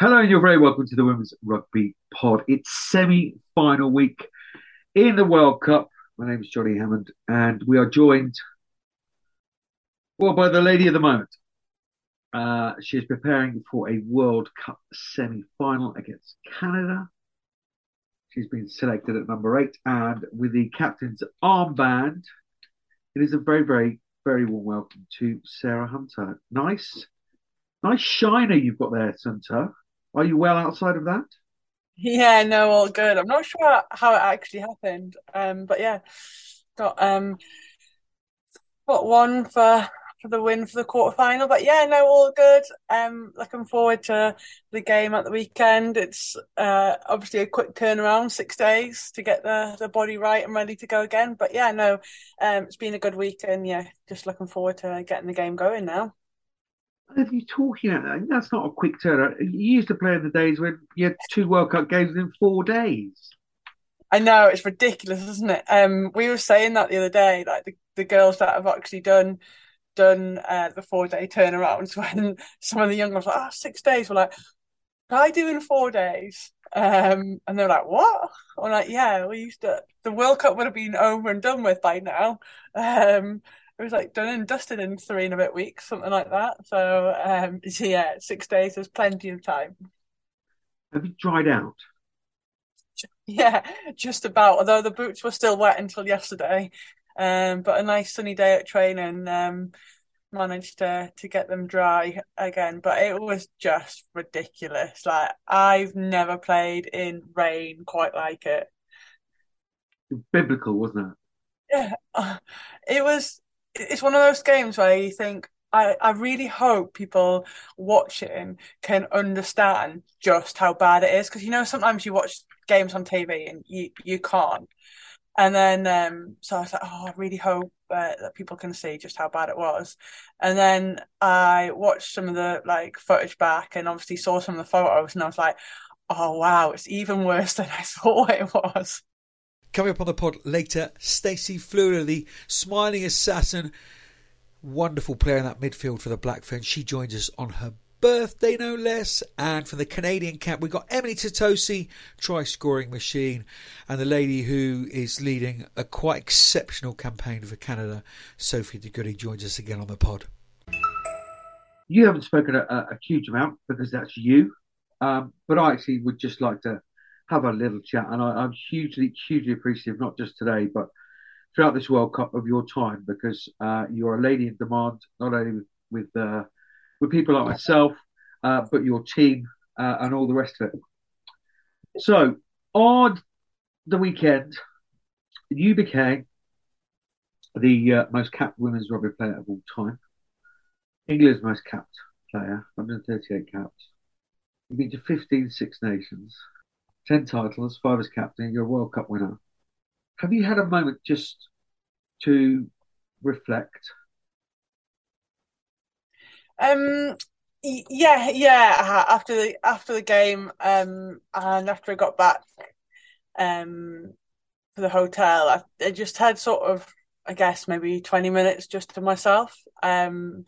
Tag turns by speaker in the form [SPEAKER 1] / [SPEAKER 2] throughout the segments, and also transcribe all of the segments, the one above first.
[SPEAKER 1] Hello, and you're very welcome to the Women's Rugby Pod. It's semi final week in the World Cup. My name is Johnny Hammond, and we are joined, well, by the lady of the moment. Uh, she is preparing for a World Cup semi final against Canada. She's been selected at number eight, and with the captain's armband, it is a very, very, very warm welcome to Sarah Hunter. Nice, nice shiner you've got there, Hunter. Are you well outside of that?
[SPEAKER 2] Yeah, no, all good. I'm not sure how it actually happened, um, but yeah, got um, got one for for the win for the quarterfinal. But yeah, no, all good. Um, looking forward to the game at the weekend. It's uh obviously a quick turnaround, six days to get the the body right and ready to go again. But yeah, no, um, it's been a good weekend. yeah, just looking forward to getting the game going now.
[SPEAKER 1] What are you talking about? That's not a quick turnaround. You used to play in the days when you had two World Cup games in four days.
[SPEAKER 2] I know it's ridiculous, isn't it? Um, we were saying that the other day, like the, the girls that have actually done done uh, the four day turnarounds when some of the young ones like, oh, six days. We're like, I do in four days. Um, and they're like, what? I'm like, yeah, we used to, the World Cup would have been over and done with by now. Um, it was like done and dusted in three and a bit weeks, something like that. So, um, so yeah, six days, is plenty of time.
[SPEAKER 1] Have you dried out?
[SPEAKER 2] Yeah, just about. Although the boots were still wet until yesterday, um, but a nice sunny day at training um, managed to to get them dry again. But it was just ridiculous. Like I've never played in rain quite like it.
[SPEAKER 1] Biblical, wasn't
[SPEAKER 2] it? Yeah, it was. It's one of those games where you think, I, I really hope people watching can understand just how bad it is because you know sometimes you watch games on TV and you you can't and then, um, so I was like, oh, I really hope uh, that people can see just how bad it was. And then I watched some of the like footage back and obviously saw some of the photos and I was like, oh, wow, it's even worse than I thought it was.
[SPEAKER 3] Coming up on the pod later, Stacey Fluhler, the smiling assassin, wonderful player in that midfield for the Black Ferns. She joins us on her birthday, no less. And from the Canadian camp, we've got Emily Tuttosi, try scoring machine, and the lady who is leading a quite exceptional campaign for Canada, Sophie De joins us again on the pod.
[SPEAKER 1] You haven't spoken a, a huge amount because that's you, um, but I actually would just like to have a little chat, and I, am hugely, hugely appreciative, not just today, but throughout this World Cup of your time because uh, you're a lady in demand, not only with, with uh, with people like myself, uh, but your team uh, and all the rest of it. So on the weekend, you became the uh, most capped women's rugby player of all time, England's most capped player, 138 caps. You've been to 15 Six Nations, 10 titles, five as captain, you're a World Cup winner. Have you had a moment just to reflect
[SPEAKER 2] um, yeah, yeah. After the after the game, um, and after I got back, um, to the hotel, I, I just had sort of, I guess, maybe twenty minutes just to myself. Um,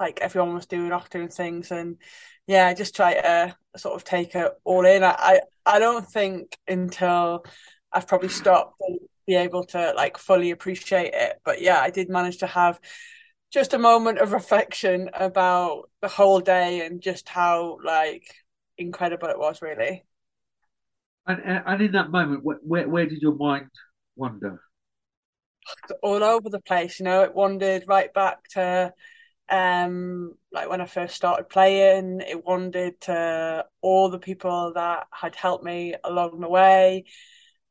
[SPEAKER 2] like everyone was doing off doing things, and yeah, I just try to sort of take it all in. I, I, I don't think until I've probably stopped to be able to like fully appreciate it. But yeah, I did manage to have just a moment of reflection about the whole day and just how like incredible it was really
[SPEAKER 1] and and in that moment where where did your mind wander
[SPEAKER 2] all over the place you know it wandered right back to um like when I first started playing it wandered to all the people that had helped me along the way.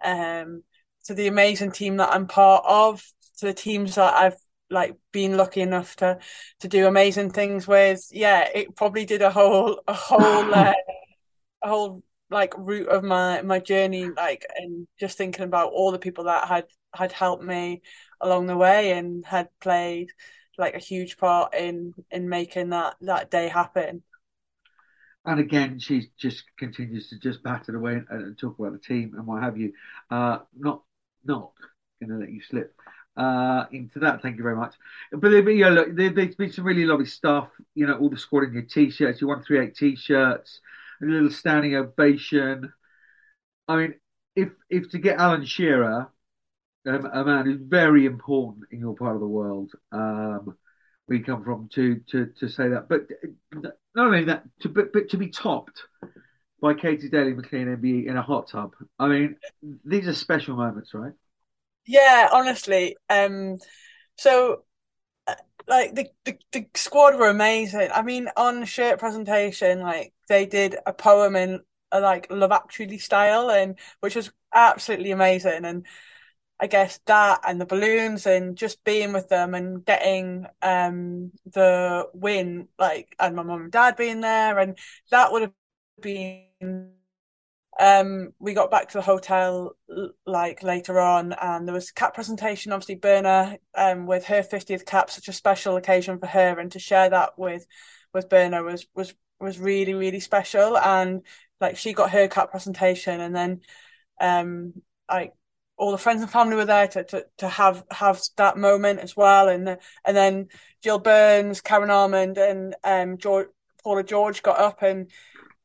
[SPEAKER 2] Um to the amazing team that I'm part of to the teams that I've like been lucky enough to to do amazing things with yeah it probably did a whole a whole uh, a whole like route of my my journey like and just thinking about all the people that had had helped me along the way and had played like a huge part in in making that that day happen
[SPEAKER 1] and again she just continues to just batter away and, and talk about the team and what have you uh not not gonna let you slip uh, into that. Thank you very much. But, yeah, look, there, has been some really lovely stuff. You know, all the squad in your t-shirts. You won three eight t-shirts. a little standing ovation. I mean, if if to get Alan Shearer, um, a man who's very important in your part of the world, um, we come from to to to say that, but not only that, to but, but to be topped by Katy Daley-Mclean MBE in a hot tub. I mean, these are special moments, right?
[SPEAKER 2] Yeah, honestly. Um, so uh, like the, the the squad were amazing. I mean, on shirt presentation, like they did a poem in a like Love Actually style, and which was absolutely amazing. And I guess that and the balloons and just being with them and getting um the win, like and my mum and dad being there, and that would have been um we got back to the hotel like later on and there was cap presentation obviously Berna um with her 50th cap such a special occasion for her and to share that with with Berna was was was really really special and like she got her cap presentation and then um like all the friends and family were there to to, to have have that moment as well and and then Gill Burns Karen Almond and um George Paula George got up and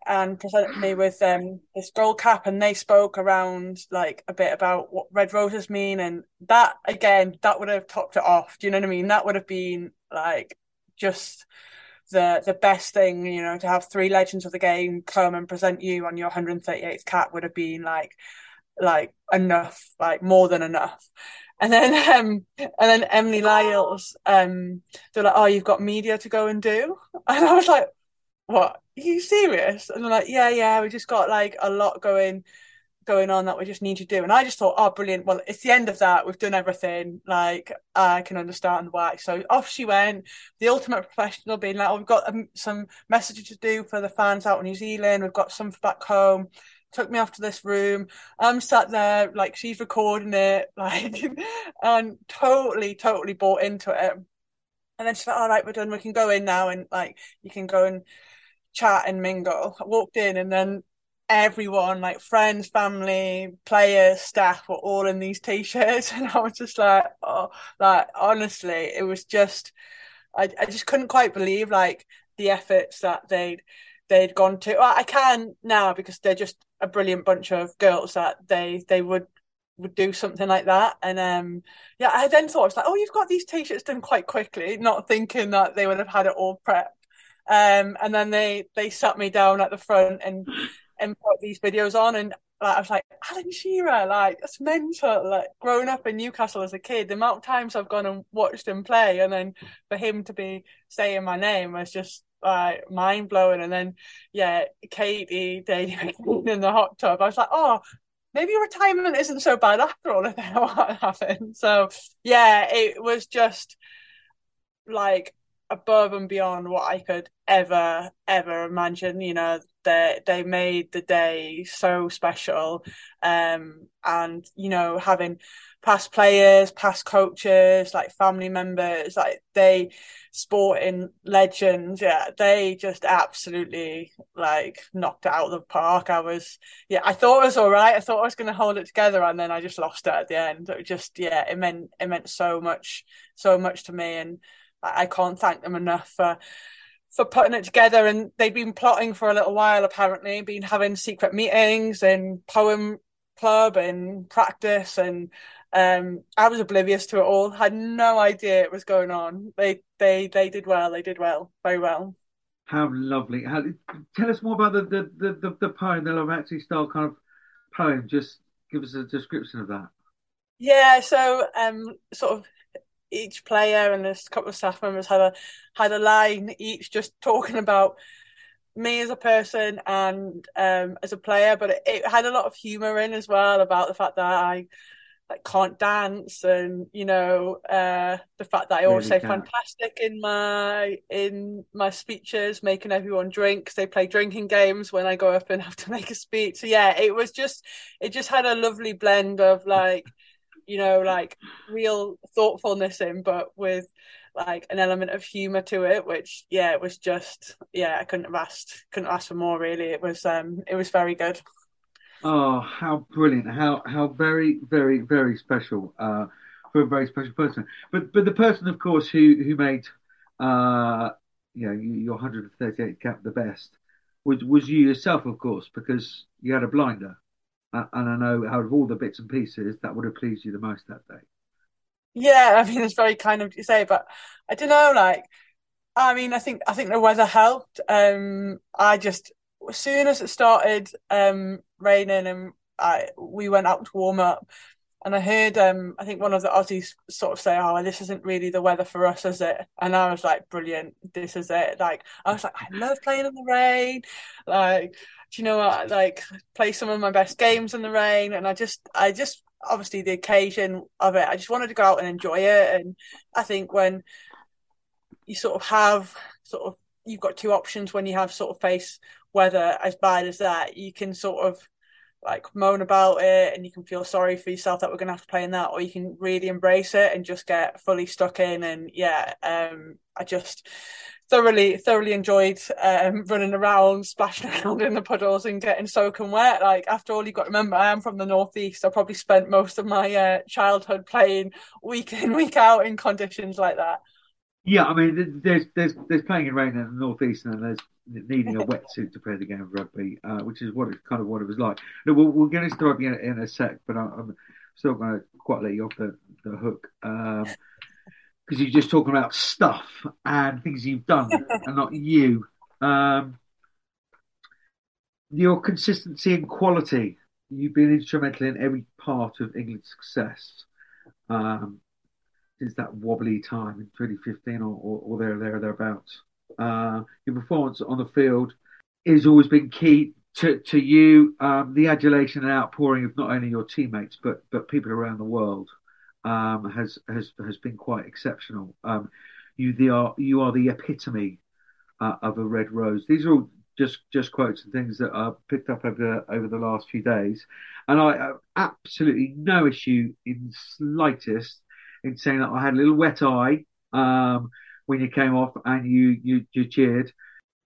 [SPEAKER 2] and presented me with um, this gold cap, and they spoke around like a bit about what red roses mean, and that again, that would have topped it off. Do you know what I mean? That would have been like just the the best thing, you know, to have three legends of the game come and present you on your 138th cap would have been like like enough, like more than enough. And then um and then Emily Lyles, um, they're like, Oh, you've got media to go and do. And I was like, What? Are you serious? And they're like, Yeah, yeah, we just got like a lot going going on that we just need to do. And I just thought, oh, brilliant. Well, it's the end of that. We've done everything. Like, I can understand why. So off she went, the ultimate professional being like, oh, we've got um, some messages to do for the fans out in New Zealand. We've got some back home. Took me off to this room. I'm sat there, like, she's recording it, like, and totally, totally bought into it. And then she's like, all right, we're done. We can go in now. And, like, you can go and chat and mingle. I walked in and then everyone, like friends, family, players, staff, were all in these t-shirts, and I was just like, oh, like honestly, it was just, I, I just couldn't quite believe like the efforts that they'd they'd gone to. Well, I can now because they're just a brilliant bunch of girls that they they would would do something like that. And um yeah, I then thought I was like, oh, you've got these t-shirts done quite quickly, not thinking that they would have had it all prepped. Um, and then they they sat me down at the front and and put these videos on and like, I was like, Alan Shearer, like that's mental. Like growing up in Newcastle as a kid, the amount of times I've gone and watched him play, and then for him to be saying my name was just like mind blowing. And then yeah, Katie dating in the hot tub. I was like, oh, maybe retirement isn't so bad after all of that what happened. So yeah, it was just like above and beyond what I could ever ever imagine. You know, they they made the day so special, um, and you know having past players, past coaches, like family members, like they sporting legends, yeah, they just absolutely like knocked it out of the park. I was, yeah, I thought it was all right. I thought I was going to hold it together, and then I just lost it at the end. It just, yeah, it meant it meant so much, so much to me, and I can't thank them enough for for putting it together. And they've been plotting for a little while, apparently, been having secret meetings and poem club and practice. And um, I was oblivious to it all. Had no idea it was going on. They they they did well. They did well, very well.
[SPEAKER 1] How lovely! How, tell us more about the the, the, the, the poem, the Love style kind of poem. Just give us a description of that.
[SPEAKER 2] Yeah, so um, sort of each player and there's a couple of staff members had a had a line each just talking about me as a person and um, as a player, but it, it, had a lot of humour in as well about the fact that I like can't dance and you know uh, the fact that I always really say can. fantastic in my in my speeches, making everyone drink. They play drinking games when I go up and have to make a speech. So yeah, it was just it just had a lovely blend of like you know, like real thoughtfulness in, but with like an element of humor to it, which yeah, it was just yeah, I couldn't have asked couldn't ask for more really. It was um it was very good.
[SPEAKER 1] Oh, how brilliant! How how very very very special uh, for a very special person. But but the person, of course, who who made uh, you know your 138 cap the best was was you yourself, of course, because you had a blinder, and I know out of all the bits and pieces, that would have pleased you the most that day.
[SPEAKER 2] Yeah, I mean it's very kind of you say, but I don't know. Like, I mean, I think I think the weather helped. Um, I just as soon as it started um raining and I we went out to warm up, and I heard um I think one of the Aussies sort of say, "Oh, this isn't really the weather for us, is it?" And I was like, "Brilliant, this is it!" Like I was like, "I love playing in the rain." Like, do you know what? Like, play some of my best games in the rain, and I just, I just obviously the occasion of it. I just wanted to go out and enjoy it, and I think when you sort of have sort of you've got two options when you have sort of face weather as bad as that, you can sort of like moan about it and you can feel sorry for yourself that we're to have to play in that or you can really embrace it and just get fully stuck in. And yeah um i just thoroughly thoroughly enjoyed um running around splashing around in the puddles and getting soaking wet. Like after all you've got to remember i am from the northeast. I probably spent most of my uh, childhood playing week in week out in conditions like that
[SPEAKER 1] yeah i mean there's there's there's playing in rain in the northeast and there's needing a wetsuit to play the game of rugby, uh, which is what kind of what it was like. No, we'll, we'll get into rugby in, in, a sec, but I'm, I'm still going to quite let you off the, the hook because um, you're just talking about stuff and things you've done and not you. Um, your consistency and quality. You've been instrumental in every part of England's success um, since that wobbly time in 2015 or, or, or there, there, thereabouts uh, your performance on the field has always been key to, to you. Um, the adulation and outpouring of not only your teammates but but people around the world um, has has has been quite exceptional. Um, you the are you are the epitome uh, of a red rose. These are all just just quotes and things that I picked up over over the last few days, and I have absolutely no issue in slightest in saying that I had a little wet eye. Um, when you came off and you you, you cheered.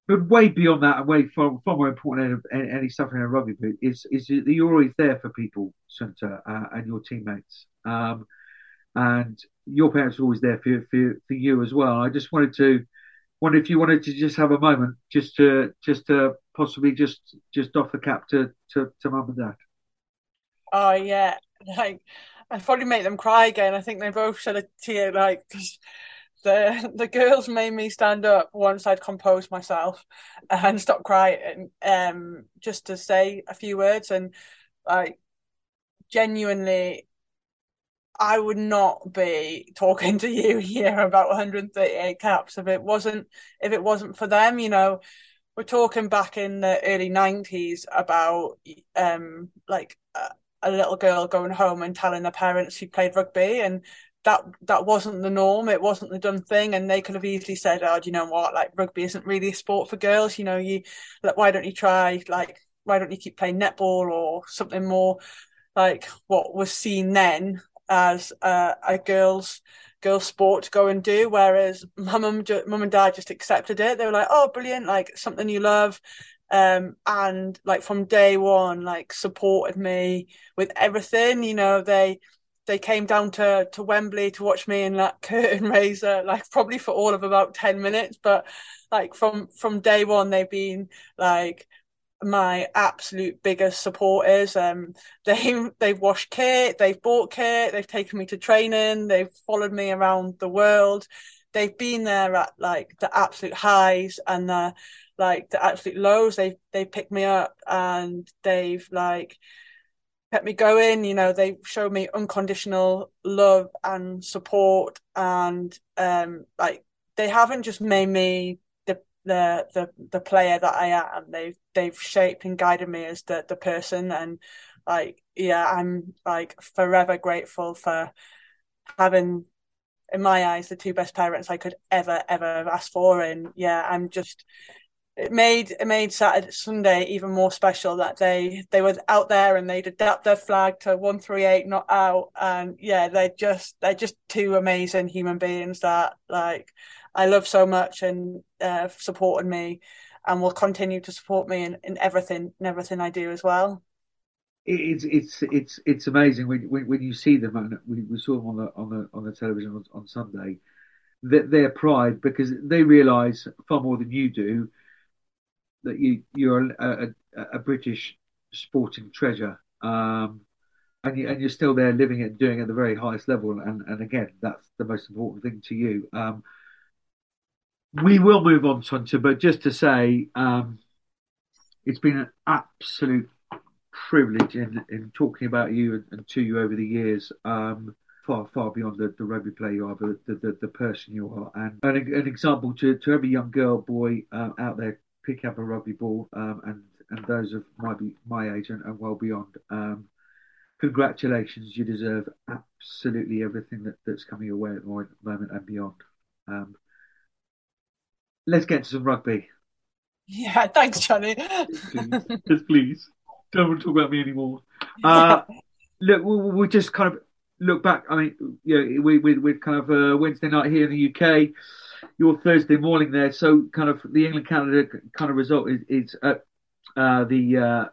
[SPEAKER 1] But way beyond that, and way far, far more important than any stuff in a rugby boot is is that you're always there for people, Sunta, uh, and your teammates. Um, and your parents are always there for, for for you as well. I just wanted to wonder if you wanted to just have a moment, just to just to possibly just just off the cap to to, to mum and dad.
[SPEAKER 2] Oh yeah, like I'd probably make them cry again. I think they both shed a tear, like because the the girls made me stand up once I'd composed myself and stop crying, um, just to say a few words. And like, genuinely, I would not be talking to you here about 138 caps if it wasn't if it wasn't for them. You know, we're talking back in the early 90s about um like. A little girl going home and telling her parents she played rugby and that that wasn't the norm. It wasn't the done thing, and they could have easily said, "Oh, do you know what? Like rugby isn't really a sport for girls. You know, you like why don't you try like why don't you keep playing netball or something more like what was seen then as uh, a girls girls sport to go and do whereas mum and mum and dad just accepted it they were like oh brilliant like something you love um, and like from day one like supported me with everything you know they they came down to to Wembley to watch me in that curtain raiser, like probably for all of about ten minutes. But like from from day one, they've been like my absolute biggest supporters. Um, they they've washed kit, they've bought kit, they've taken me to training, they've followed me around the world. They've been there at like the absolute highs and the like the absolute lows. They've they picked me up and they've like kept me going. You know, they showed me unconditional love and support, and um, like they haven't just made me the the the the player that I am. They've they've shaped and guided me as the the person, and like yeah, I'm like forever grateful for having. In my eyes, the two best parents I could ever, ever asked for. And yeah, I'm just it made it made Saturday Sunday even more special that they they were out there and they'd adapt their flag to one three eight not out and yeah they're just they're just two amazing human beings that like I love so much and uh, supported me and will continue to support me in, in everything in everything I do as well.
[SPEAKER 1] It's it's it's it's amazing when when, you see them and we, we saw them on the on the on the television on, on Sunday that their pride because they realise far more than you do that you you're a, a, a British sporting treasure. Um, and, you, and you're still there living it and doing it at the very highest level. And, and again, that's the most important thing to you. Um, we will move on, Tonta, but just to say, um, it's been an absolute privilege in, in talking about you and, and to you over the years. Um, far, far beyond the, the rugby player you are, the, the, the, person you are, and, and an example to, to every young girl, boy uh, out there pick up a rugby ball, um, and and those of my my age and, and well beyond. Um, congratulations, you deserve absolutely everything that, that's coming your way at the moment and beyond. Um, let's get to some rugby.
[SPEAKER 2] Yeah, thanks, Johnny.
[SPEAKER 1] please, just please, don't want to talk about me anymore. Uh, look, we'll, we'll, just kind of look back. I mean, you know, we we with kind of uh, Wednesday night here in the UK, your Thursday morning there. So, kind of the England Canada kind of result is, is uh, uh, the uh,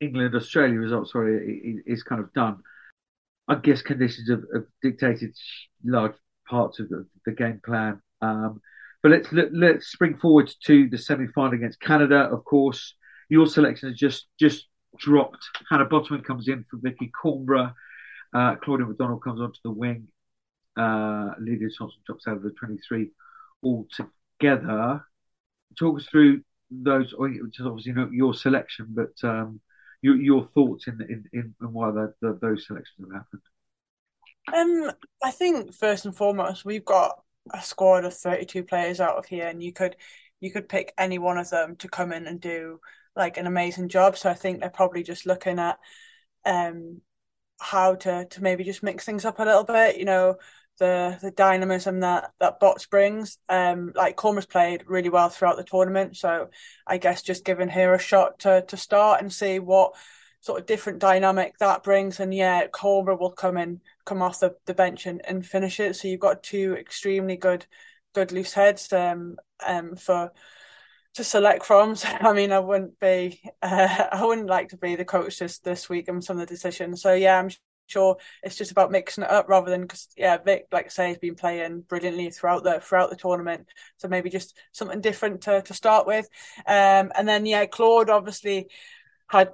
[SPEAKER 1] England Australia result. Sorry, is, kind of done. I guess conditions have, have dictated large parts of the, the game plan. Um, but let's let, us let us spring forward to the semi final against Canada. Of course, your selection has just just dropped. Hannah Botterman comes in for Vickii Cornborough. Uh, Claudia MacDonald comes onto the wing. Uh, Lydia Thompson drops out of the 23 altogether. Talk us through those, which is obviously not your selection, but um, your, your thoughts in, in, in, in why the, the, those selections have happened.
[SPEAKER 2] Um, I think first and foremost, we've got a squad of 32 players out of here, and you could you could pick any one of them to come in and do like an amazing job. So I think they're probably just looking at um how to to maybe just mix things up a little bit. You know, the the dynamism that that Bots brings. Um, like Corma's played really well throughout the tournament, so I guess just giving her a shot to to start and see what sort of different dynamic that brings. And yeah, Corma will come in, come off the, the bench and, and finish it. So you've got two extremely good good loose heads um um for to select from. So, I mean, I wouldn't be, uh, I wouldn't like to be the coach this this week and some of the decisions. So yeah, I'm sure it's just about mixing it up rather than because yeah, Vic, like I say, has been playing brilliantly throughout the throughout the tournament. So maybe just something different to to start with. Um, and then yeah, Claude obviously had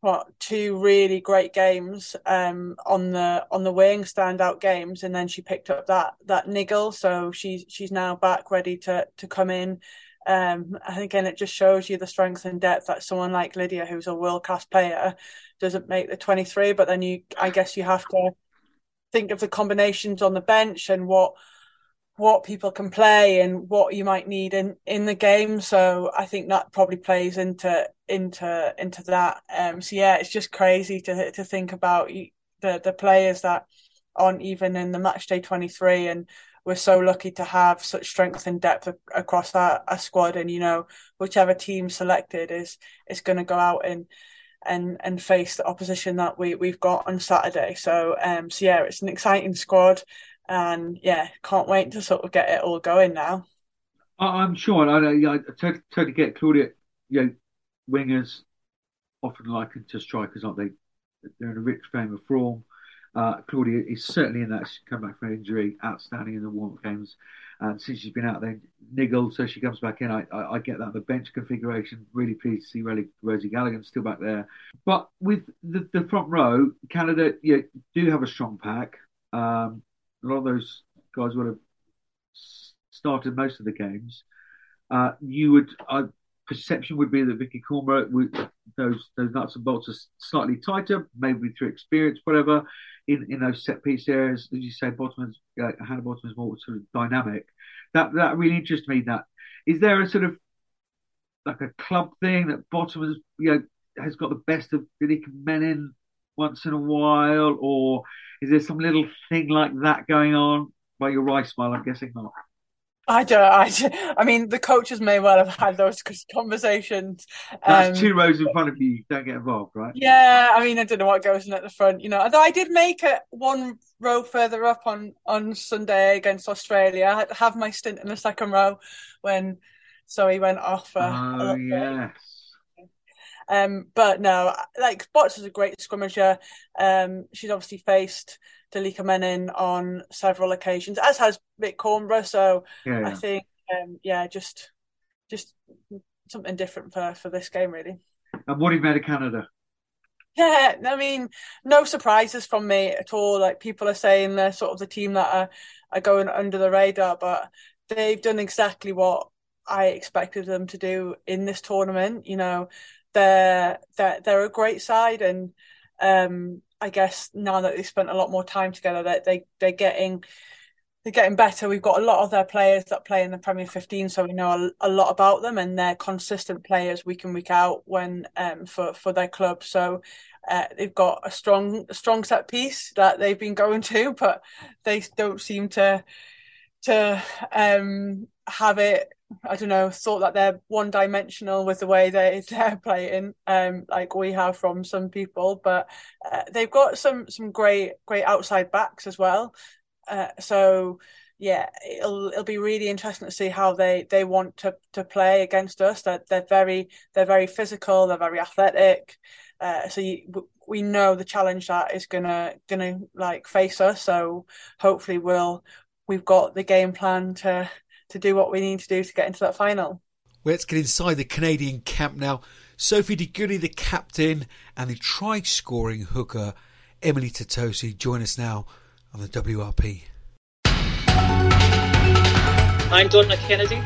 [SPEAKER 2] what two really great games um, on the on the wing standout games and then she picked up that that niggle so she's she's now back ready to to come in um, and again, it just shows you the strength and depth that someone like Lydia, who's a world class player, doesn't make the 23. But then you, I guess, you have to think of the combinations on the bench and what what people can play and what you might need in in the game. So I think that probably plays into into into that. Um, so yeah, it's just crazy to to think about the the players that aren't even in the match day 23 and we're so lucky to have such strength and depth across our, our squad and you know whichever team selected is is going to go out and and and face the opposition that we we've got on Saturday. So um so yeah it's an exciting squad and yeah can't wait to sort of get it all going now.
[SPEAKER 1] I'm sure I, I, I totally, totally get Claudia you know wingers often likened to strikers aren't they? They're in a rich frame of form uh, Claudia is certainly in that. She's come back from injury, outstanding in the warm up games. And since she's been out there, niggled, so she comes back in. I, I, I get that. The bench configuration, really pleased to see Rosie, Rosie Galligan still back there. But with the, the front row, Canada yeah, do have a strong pack. Um, a lot of those guys would have started most of the games. Uh, you would, uh, perception would be that Vickii Cornborough, those those nuts and bolts are slightly tighter, maybe through experience, whatever in, in those set piece areas, as you say, Bottom's uh, Hannah Botterman's more sort of dynamic. That that really interests me. That is there a sort of like a club thing that Bottom has you know has got the best of Billy Menin once in a while, or is there some little thing like that going on? By your right smile, I'm guessing not.
[SPEAKER 2] I don't. I, I mean, the coaches may well have had those conversations.
[SPEAKER 1] That's um, two rows in front of you. Don't get involved, right?
[SPEAKER 2] Yeah. I mean, I don't know what goes in at the front. You know, although I did make it one row further up on on Sunday against Australia. I had to have my stint in the second row when so he went off.
[SPEAKER 1] Uh, oh yes.
[SPEAKER 2] Um, but no, like Bots is a great scrummager. Um, she's obviously faced DaLeaka Menin on several occasions, as has Vic Cornborough. So yeah. I think, um, yeah, just just something different for for this game, really.
[SPEAKER 1] And what do you made of Canada?
[SPEAKER 2] Yeah, I mean, no surprises from me at all. Like people are saying they're sort of the team that are, are going under the radar, but they've done exactly what I expected them to do in this tournament. You know, they're they're they're a great side, and um, I guess now that they've spent a lot more time together, that they they're getting they're getting better. We've got a lot of their players that play in the Premier 15, so we know a, a lot about them, and they're consistent players week in week out when um, for for their club. So uh, they've got a strong a strong set piece that they've been going to, but they don't seem to to um, have it. I don't know. Thought that they're one dimensional with the way they they're playing, um, like we have from some people. But uh, they've got some some great great outside backs as well. Uh, so yeah, it'll it'll be really interesting to see how they, they want to, to play against us. That they're, they're very they're very physical. They're very athletic. Uh, so you, we know the challenge that is gonna gonna like face us. So hopefully we'll we've got the game plan to to do what we need to do to get into that final.
[SPEAKER 3] Let's get inside the Canadian camp now. Sophie De Goede, the captain, and the try scoring hooker Emily Tuttosi join us now on the WRP.
[SPEAKER 4] I'm Donna Kennedy,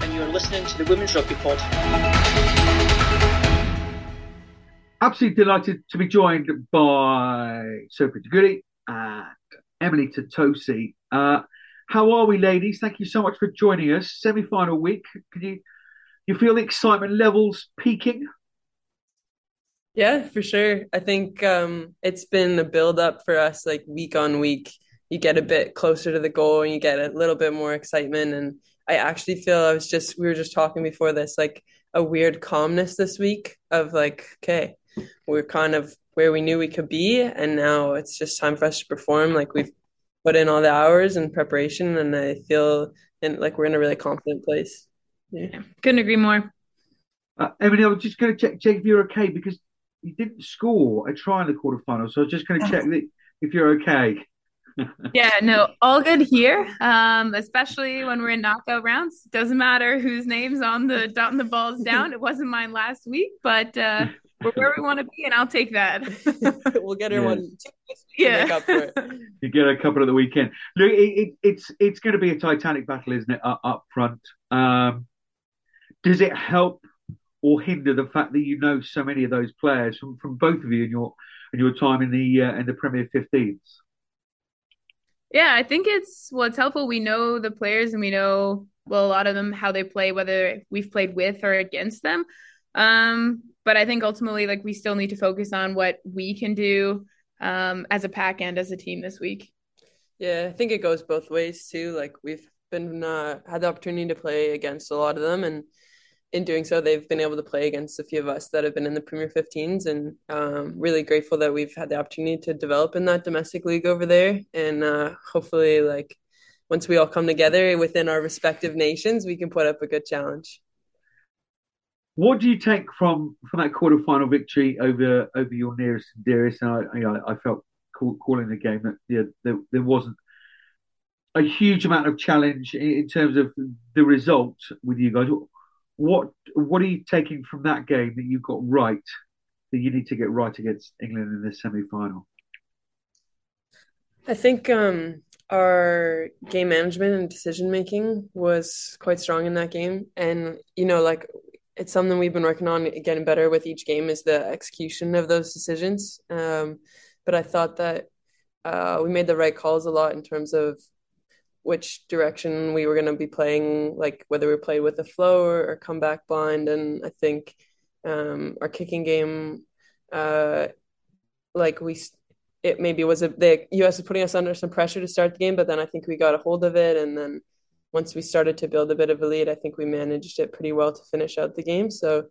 [SPEAKER 4] and you're listening to the Women's Rugby Pod.
[SPEAKER 1] Absolutely delighted to be joined by Sophie De Goede and Emily Tuttosi. Uh, how are we, ladies? Thank you so much for joining us. Semi-final week. Can you you feel the excitement levels peaking?
[SPEAKER 5] Yeah, for sure. I think um, it's been a build up for us, like week on week. You get a bit closer to the goal, and you get a little bit more excitement. And I actually feel I was just we were just talking before this, like a weird calmness this week of like, okay, we're kind of where we knew we could be, and now it's just time for us to perform. Like we've put in all the hours and preparation, and I feel in, like we're in a really confident place.
[SPEAKER 6] Yeah, couldn't agree more.
[SPEAKER 1] Uh, Emily, I was just going to check, check if you're okay because you didn't score a try in the quarterfinal, so I was just going to check that if you're okay.
[SPEAKER 6] yeah, no, all good here. Um, especially when we're in knockout rounds. Doesn't matter whose name's on the dotting the balls down. It wasn't mine last week, but uh, we're where we want to be, and I'll take that.
[SPEAKER 5] we'll get her yes. one.
[SPEAKER 6] Yeah,
[SPEAKER 1] you get a couple of the weekend. Look, it, it, it's it's going to be a titanic battle, isn't it? Up, up front. Um, does it help or hinder the fact that you know so many of those players from, from both of you in your in your time in the uh, in the Premier 15s?
[SPEAKER 6] Yeah, I think it's well, it's helpful. We know the players and we know well a lot of them how they play, whether we've played with or against them. Um, but I think ultimately, like we still need to focus on what we can do um, as a pack and as a team this week.
[SPEAKER 5] Yeah, I think it goes both ways too. Like we've been uh, had the opportunity to play against a lot of them, and in doing so, they've been able to play against a few of us that have been in the Premier 15s, and um, really grateful that we've had the opportunity to develop in that domestic league over there, and uh, hopefully, like once we all come together within our respective nations, we can put up a good challenge.
[SPEAKER 1] What do you take from from that quarterfinal victory over over your nearest and dearest? And I, you know, I felt call, calling the game that yeah, there, there wasn't a huge amount of challenge in terms of the result with you guys. What what are you taking from that game that you got right that you need to get right against England in the semi final?
[SPEAKER 5] I think um, our game management and decision making was quite strong in that game, and you know, like it's something we've been working on getting better with each game is the execution of those decisions. Um, but I thought that uh, we made the right calls a lot in terms of which direction we were going to be playing, like whether we played with a flow or, or come back blind. And I think um, our kicking game, uh, like we, it maybe was a the U.S. was putting us under some pressure to start the game, but then I think we got a hold of it, and then once we started to build a bit of a lead, I think we managed it pretty well to finish out the game. So,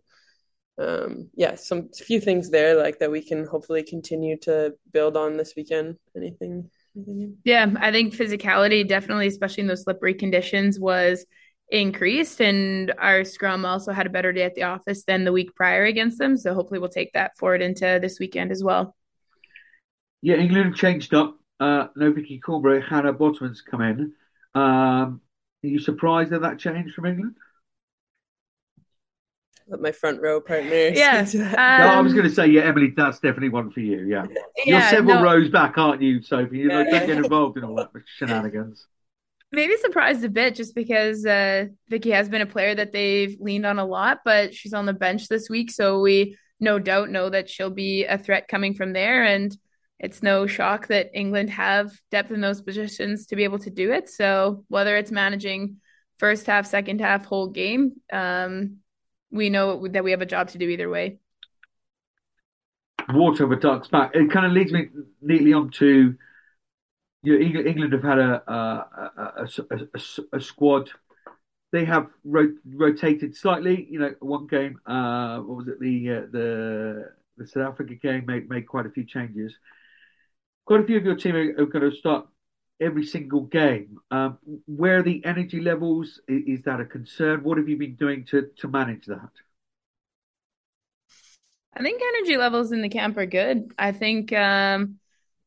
[SPEAKER 5] um, yeah, some few things there like that we can hopefully continue to build on this weekend. Anything?
[SPEAKER 6] Yeah, I think physicality definitely, especially in those slippery conditions, was increased, and our scrum also had a better day at the office than the week prior against them. So hopefully, we'll take that forward into this weekend as well.
[SPEAKER 1] Yeah, England changed up. Uh, no Vickii Cornborough, Hannah Botterman's come in. Um, are you surprised at that change from England?
[SPEAKER 5] let my front row partner.
[SPEAKER 6] Yeah.
[SPEAKER 5] speak to that.
[SPEAKER 6] Um,
[SPEAKER 1] no, I was going to say, yeah, Emily, that's definitely one for you. Yeah, you're several
[SPEAKER 6] no,
[SPEAKER 1] rows back, aren't you, Sophie? You
[SPEAKER 5] Yeah.
[SPEAKER 1] don't get involved in all that shenanigans.
[SPEAKER 6] maybe surprised a bit just because uh, Vicky has been a player that they've leaned on a lot, but she's on the bench this week, so we no doubt know that she'll be a threat coming from there. And it's no shock that England have depth in those positions to be able to do it. So whether it's managing first half, second half, whole game, um, we know that we have a job to do either way.
[SPEAKER 1] Water over ducks back. It kind of leads me neatly on to you know, England, have had a a, a, a, a, a squad. They have ro- rotated slightly. You know, one game. Uh, what was it? The uh, the the South Africa game made made quite a few changes. Quite a few of your team are, going to start every single game. Um, where are the energy levels? Is, is that a concern? What have you been doing to to manage that?
[SPEAKER 6] I think energy levels in the camp are good. I think um,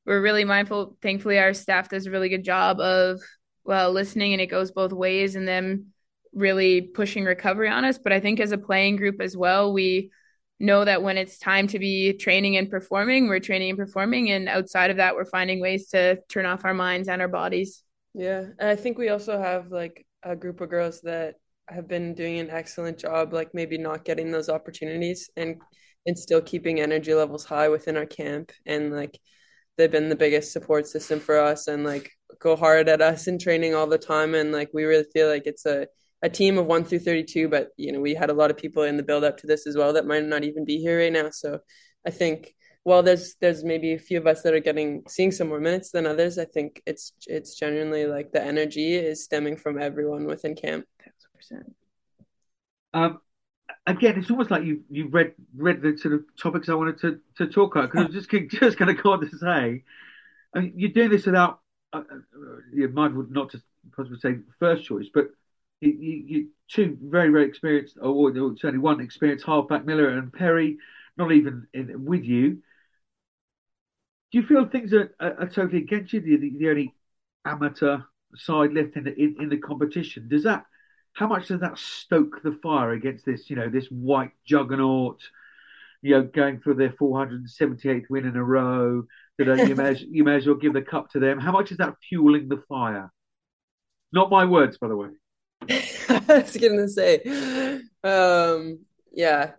[SPEAKER 6] we're really mindful. Thankfully, our staff does a really good job of well listening, and it goes both ways, and them really pushing recovery on us. But I think as a playing group as well, we know that when it's time to be training and performing, we're training and performing, and outside of that, we're finding ways to turn off our minds and our bodies.
[SPEAKER 5] Yeah, and I think we also have like a group of girls that have been doing an excellent job, like maybe not getting those opportunities and and still keeping energy levels high within our camp. And like they've been the biggest support system for us and like go hard at us in training all the time. And like we really feel like it's a a team of one through 32, but you know, we had a lot of people in the build up to this as well that might not even be here right now. So I think while there's there's maybe a few of us that are getting seeing some more minutes than others, I think it's it's genuinely like the energy is stemming from everyone within camp.
[SPEAKER 1] Um, again, it's almost like you you read read the sort of topics I wanted to, to talk about because I was just just going to go on to say, I mean, you're doing this without uh, uh, you're mindful not to possibly say first choice, but you, you, you two very very experienced, or, or certainly one experienced halfback Miller and Perry, not even in, with you. Do you feel things are, are, are totally against you? The, the, the only amateur side left in the in, in the competition. Does that how much does that stoke the fire against this, you know, this white juggernaut, you know, going for their 478th win in a row? That uh, you may as, you may as well give the cup to them. How much is that fueling the fire? Not my words, by the way.
[SPEAKER 5] I was gonna say, um, yeah,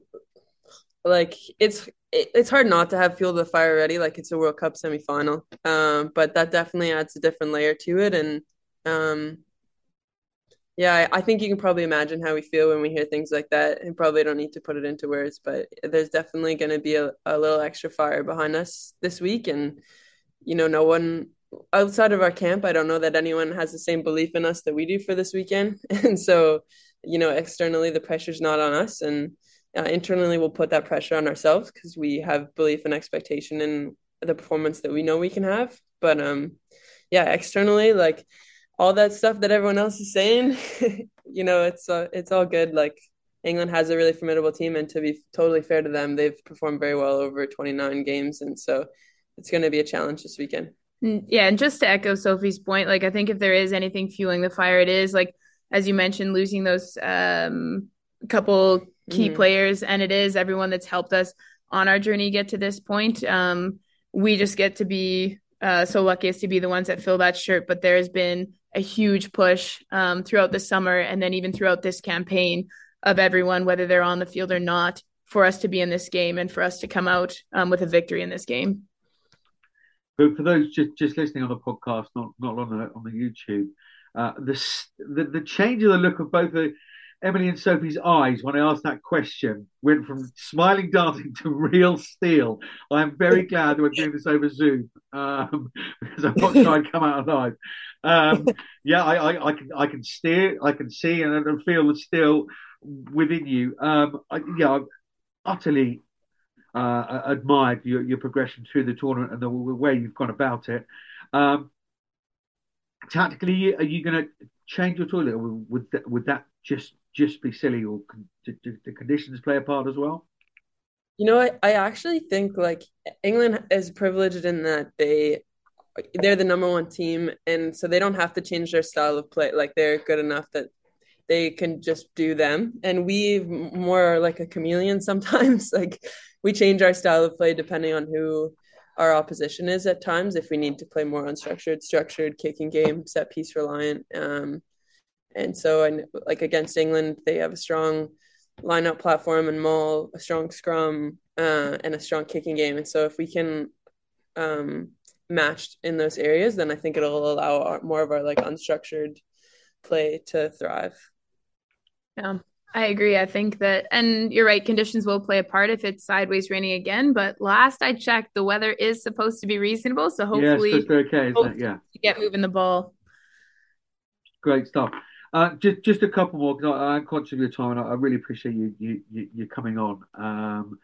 [SPEAKER 5] like it's it, it's hard not to have fuel the fire ready. Like it's a World Cup semifinal, um, but that definitely adds a different layer to it, and um, yeah, I, I think you can probably imagine how we feel when we hear things like that, and probably don't need to put it into words, but there's definitely going to be a, a little extra fire behind us this week, and you know, no one outside of our camp, I don't know that anyone has the same belief in us that we do for this weekend. And so, you know, externally, the pressure's not on us. And uh, internally, we'll put that pressure on ourselves because we have belief and expectation in the performance that we know we can have. But um, yeah, externally, like all that stuff that everyone else is saying, you know, it's uh, it's all good. Like England has a really formidable team, and to be totally fair to them, they've performed very well over 29 games, and so it's going to be a challenge this weekend.
[SPEAKER 6] Yeah, and just to echo Sophie's point, like I think if there is anything fueling the fire, it is like as you mentioned, losing those um, couple key
[SPEAKER 5] Mhm.
[SPEAKER 6] players, and it is everyone that's helped us on our journey get to this point. Um, we just get to be uh, so lucky as to be the ones that fill that shirt. But there has been a huge push um, throughout the summer, and then even throughout this campaign of everyone, whether they're on the field or not, for us to be in this game and for us to come out um, with a victory in this game.
[SPEAKER 1] But for those just, just listening on the podcast, not not on the on the YouTube, uh, the, the the change of the look of both the Emily and Sophie's eyes when I asked that question went from smiling dancing to real steel. I am very glad that we're doing this over Zoom um, because I'm not trying to come out alive. Um, yeah, I, I, I can I can steer, I can see and, and feel the steel within you. Um, I, yeah, I'm utterly uh, admired your, your progression through the tournament and the way you've gone about it. Um, tactically, are you going to change your toilet, would that, would that just just be silly, or do, do the conditions play a part as well?
[SPEAKER 5] You know, I, I actually think like England is privileged in that they they're the number one team, and so they don't have to change their style of play. Like they're good enough that they can just do them. And we more like a chameleon sometimes. like we change our style of play depending on who our opposition is at times. If we need to play more unstructured, structured kicking game, set piece reliant. Um, and so, and like against England, they have a strong lineup platform and maul, a strong scrum, uh, and a strong kicking game. And so, if we can um, match in those areas, then I think it'll allow our, more of our like unstructured play to thrive.
[SPEAKER 6] Yeah, I agree. I think that, and you're right, conditions will play a part if it's sideways raining again. But last I checked, the weather is supposed to be reasonable. So hopefully,
[SPEAKER 1] yeah, it's okay, it? Yeah.
[SPEAKER 6] Get moving the ball.
[SPEAKER 1] Great stuff. Uh, just just a couple more because I'm conscious of your time, and I, I really appreciate you you you, you coming on. Um,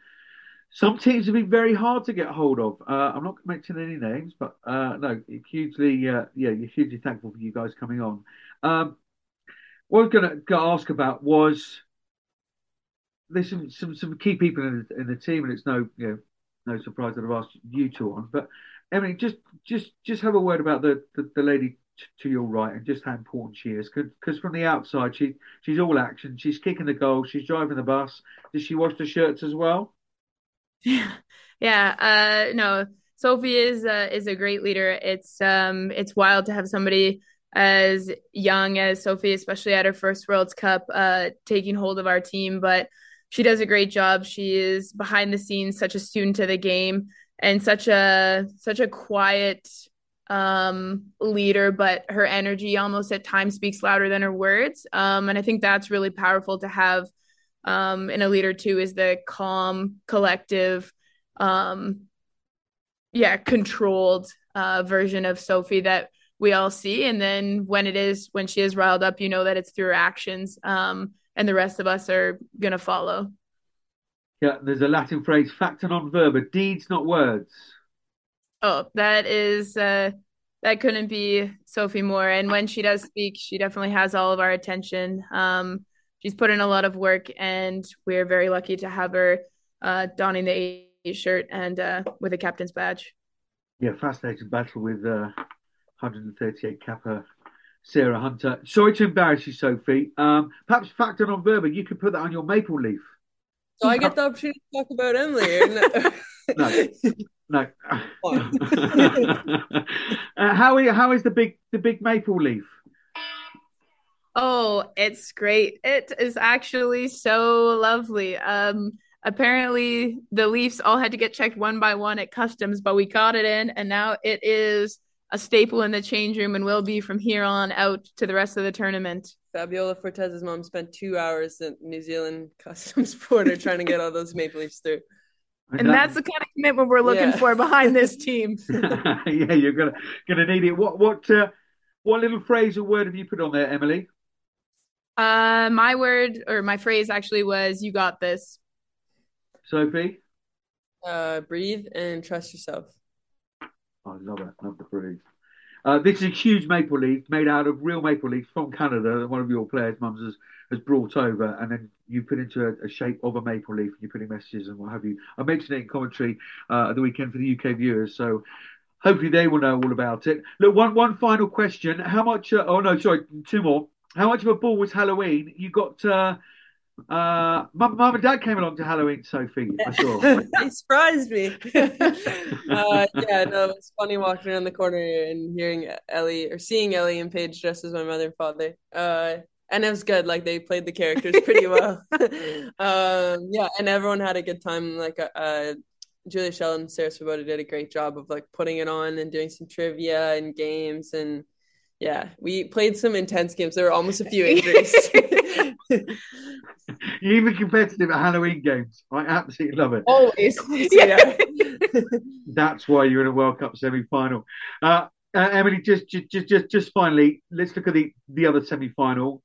[SPEAKER 1] some teams have been very hard to get hold of. Uh, I'm not mentioning any names, but uh, no, hugely, uh, yeah, you're hugely thankful for you guys coming on. Um, what I was going to ask about was there's some, some, some key people in the, in the team, and it's no you know no surprise that I've asked you two on. But Emily, just just just have a word about the the, the lady to your right and just how important she is. Because from the outside, she she's all action. She's kicking the goal. She's driving the bus. Does she wash the shirts as well?
[SPEAKER 6] Yeah, yeah. Uh, no, Sophie is uh, is a great leader. It's um it's wild to have somebody as young as Sophie, especially at her first World Cup, uh, taking hold of our team. But she does a great job. She is behind the scenes, such a student of the game, and such a such a quiet um, leader, but her energy almost at times speaks louder than her words. Um, and I think that's really powerful to have um, in a leader too. Is the calm, collective, um, yeah, controlled uh, version of Sophie that we all see. And then when it is when she is riled up, you know that it's through her actions, um, and the rest of us are gonna follow.
[SPEAKER 1] Yeah, there's a Latin phrase, facta non verba, deeds not words.
[SPEAKER 6] Oh, that is uh that couldn't be Sophie Moore. And when she does speak, she definitely has all of our attention. Um, she's put in a lot of work, and we're very lucky to have her uh, donning the A shirt and uh, with a captain's badge.
[SPEAKER 1] Yeah, fascinating battle with uh, 138 Kappa Sarah Hunter. Sorry to embarrass you, Sophie. Um, perhaps facta non verba, you could put that on your maple leaf.
[SPEAKER 5] So I get the opportunity to talk about Emily.
[SPEAKER 1] no, no. uh, how is how is the big the big maple leaf?
[SPEAKER 6] Oh, it's great. It is actually so lovely. Um, apparently the Leafs all had to get checked one by one at customs, but we got it in, and now it is a staple in the change room and will be from here on out to the rest of the tournament.
[SPEAKER 5] Fabiola Forteza's mom spent two hours at New Zealand customs border trying to get all those maple leafs through.
[SPEAKER 6] And that's the kind of commitment we're looking yeah. for behind this team.
[SPEAKER 1] yeah, you're gonna gonna need it. What what uh, what little phrase or word have you put on there, Emily?
[SPEAKER 6] Uh, my word or my phrase actually was "You got this."
[SPEAKER 1] Sophie.
[SPEAKER 5] Uh, breathe and trust yourself.
[SPEAKER 1] I love it. Love the breathe. Uh, this is a huge maple leaf made out of real maple leaves from Canada that one of your players' mums has, has brought over, and then you put into a, a, shape of a maple leaf, and you're putting messages and what have you. I mentioned it in commentary uh, at the weekend for the UK viewers, so hopefully they will know all about it. Look, one one final question: How much? Uh, oh no, sorry, two more. How much of a ball was Halloween? You got uh, uh, mum, and dad came along to Halloween, Sophie. I saw.
[SPEAKER 5] they surprised me. uh, yeah, no, it was funny walking around the corner and hearing Ellie or seeing Ellie and Paige dressed as my mother and father. Uh, and it was good. Like they played the characters pretty well. um, yeah, and everyone had a good time. Like uh, uh Julia Schell and Sarah Svoboda did a great job of like putting it on and doing some trivia and games and yeah, we played some intense games. There were almost a few injuries.
[SPEAKER 1] Even competitive at Halloween games. I absolutely love it.
[SPEAKER 6] Always.
[SPEAKER 5] yeah.
[SPEAKER 1] That's why you're in a World Cup semi final. Uh, uh, Emily, just, just, just, just finally, let's look at the, the other semi final.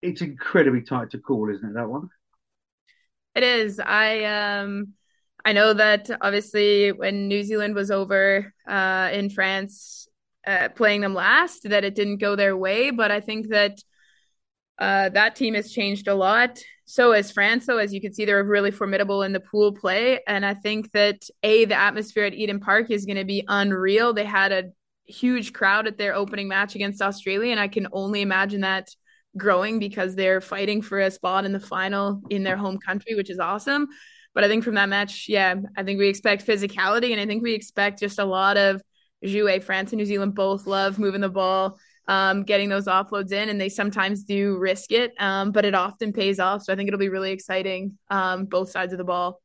[SPEAKER 1] It's incredibly tight to call, isn't it? That one.
[SPEAKER 6] It is. I um, I know that obviously when New Zealand was over uh, in France, uh, playing them last, that it didn't go their way. But I think that uh, that team has changed a lot. So as France, though, as you can see, they're really formidable in the pool play. And I think that A, the atmosphere at Eden Park is going to be unreal. They had a huge crowd at their opening match against Australia. And I can only imagine that growing because they're fighting for a spot in the final in their home country, which is awesome. But I think from that match, yeah, I think we expect physicality and I think we expect just a lot of jouer. France and New Zealand both love moving the ball, um, getting those offloads in, and they sometimes do risk it, um, but it often pays off. So I think it'll be really exciting, um, both sides of the ball.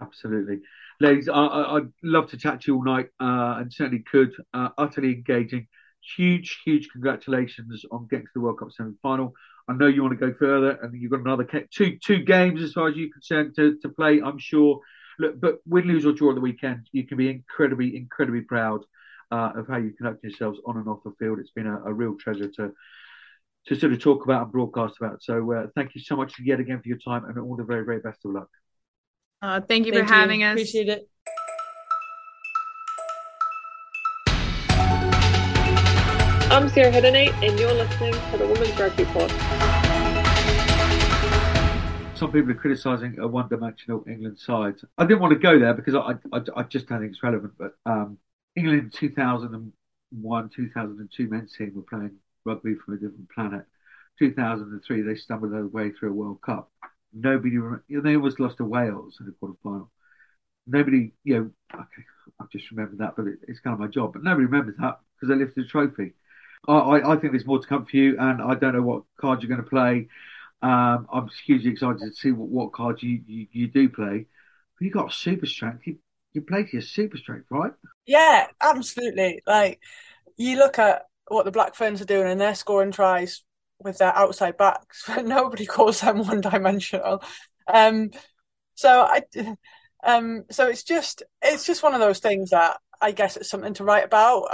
[SPEAKER 1] Absolutely. Ladies, I, would love to chat to you all night uh, and certainly could. Uh, utterly engaging. Huge, huge congratulations on getting to the World Cup semi final. I know you want to go further, and you've got another two two games as far as you're concerned to, to play. I'm sure. Look, but win, lose or draw at the weekend, you can be incredibly, incredibly proud uh, of how you conduct yourselves on and off the field. It's been a, a real treasure to to sort of talk about and broadcast about. So uh, thank you so much yet again for your time and all the very, very best of luck.
[SPEAKER 6] Uh, thank you thank for you. having us.
[SPEAKER 5] Appreciate it.
[SPEAKER 7] I'm Sarah Hiddenate, and you're listening to the Women's Rugby Pod.
[SPEAKER 1] Some people are criticising a one-dimensional England side. I didn't want to go there because I, I, I just don't think it's relevant. But um, England 2001, 2002 men's team were playing rugby from a different planet. 2003, they stumbled their way through a World Cup. Nobody, you know, they almost lost to Wales in the quarter final. Nobody, you know, okay, I've just remembered that, but it, it's kind of my job. But nobody remembers that because they lifted a trophy. I, I think there's more to come for you, and I don't know what cards you're going to play. Um, I'm hugely excited to see what, what cards you, you, you do play. But you got super strength. You you play to your super strength, right?
[SPEAKER 2] Yeah, absolutely. Like you look at what the Black Ferns are doing, and they're scoring tries with their outside backs, but nobody calls them one dimensional. Um, so I, um, so it's just it's just one of those things that I guess it's something to write about.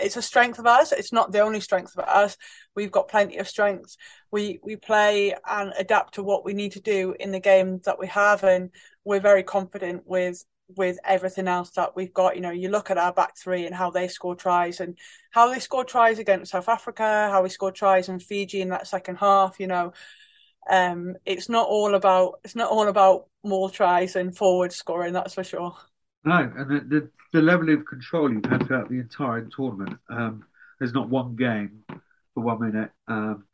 [SPEAKER 2] It's a strength of ours. It's not the only strength of ours. We've got plenty of strengths. We we play and adapt to what we need to do in the game that we have, and we're very confident with with everything else that we've got. You know, you look at our back three and how they score tries and how they score tries against South Africa, how we score tries in Fiji in that second half. You know, um, it's not all about it's not all about more tries and forward scoring. That's for sure.
[SPEAKER 1] No, and the, the, the level of control you've had throughout the entire tournament. Um, there's not one game for one minute um,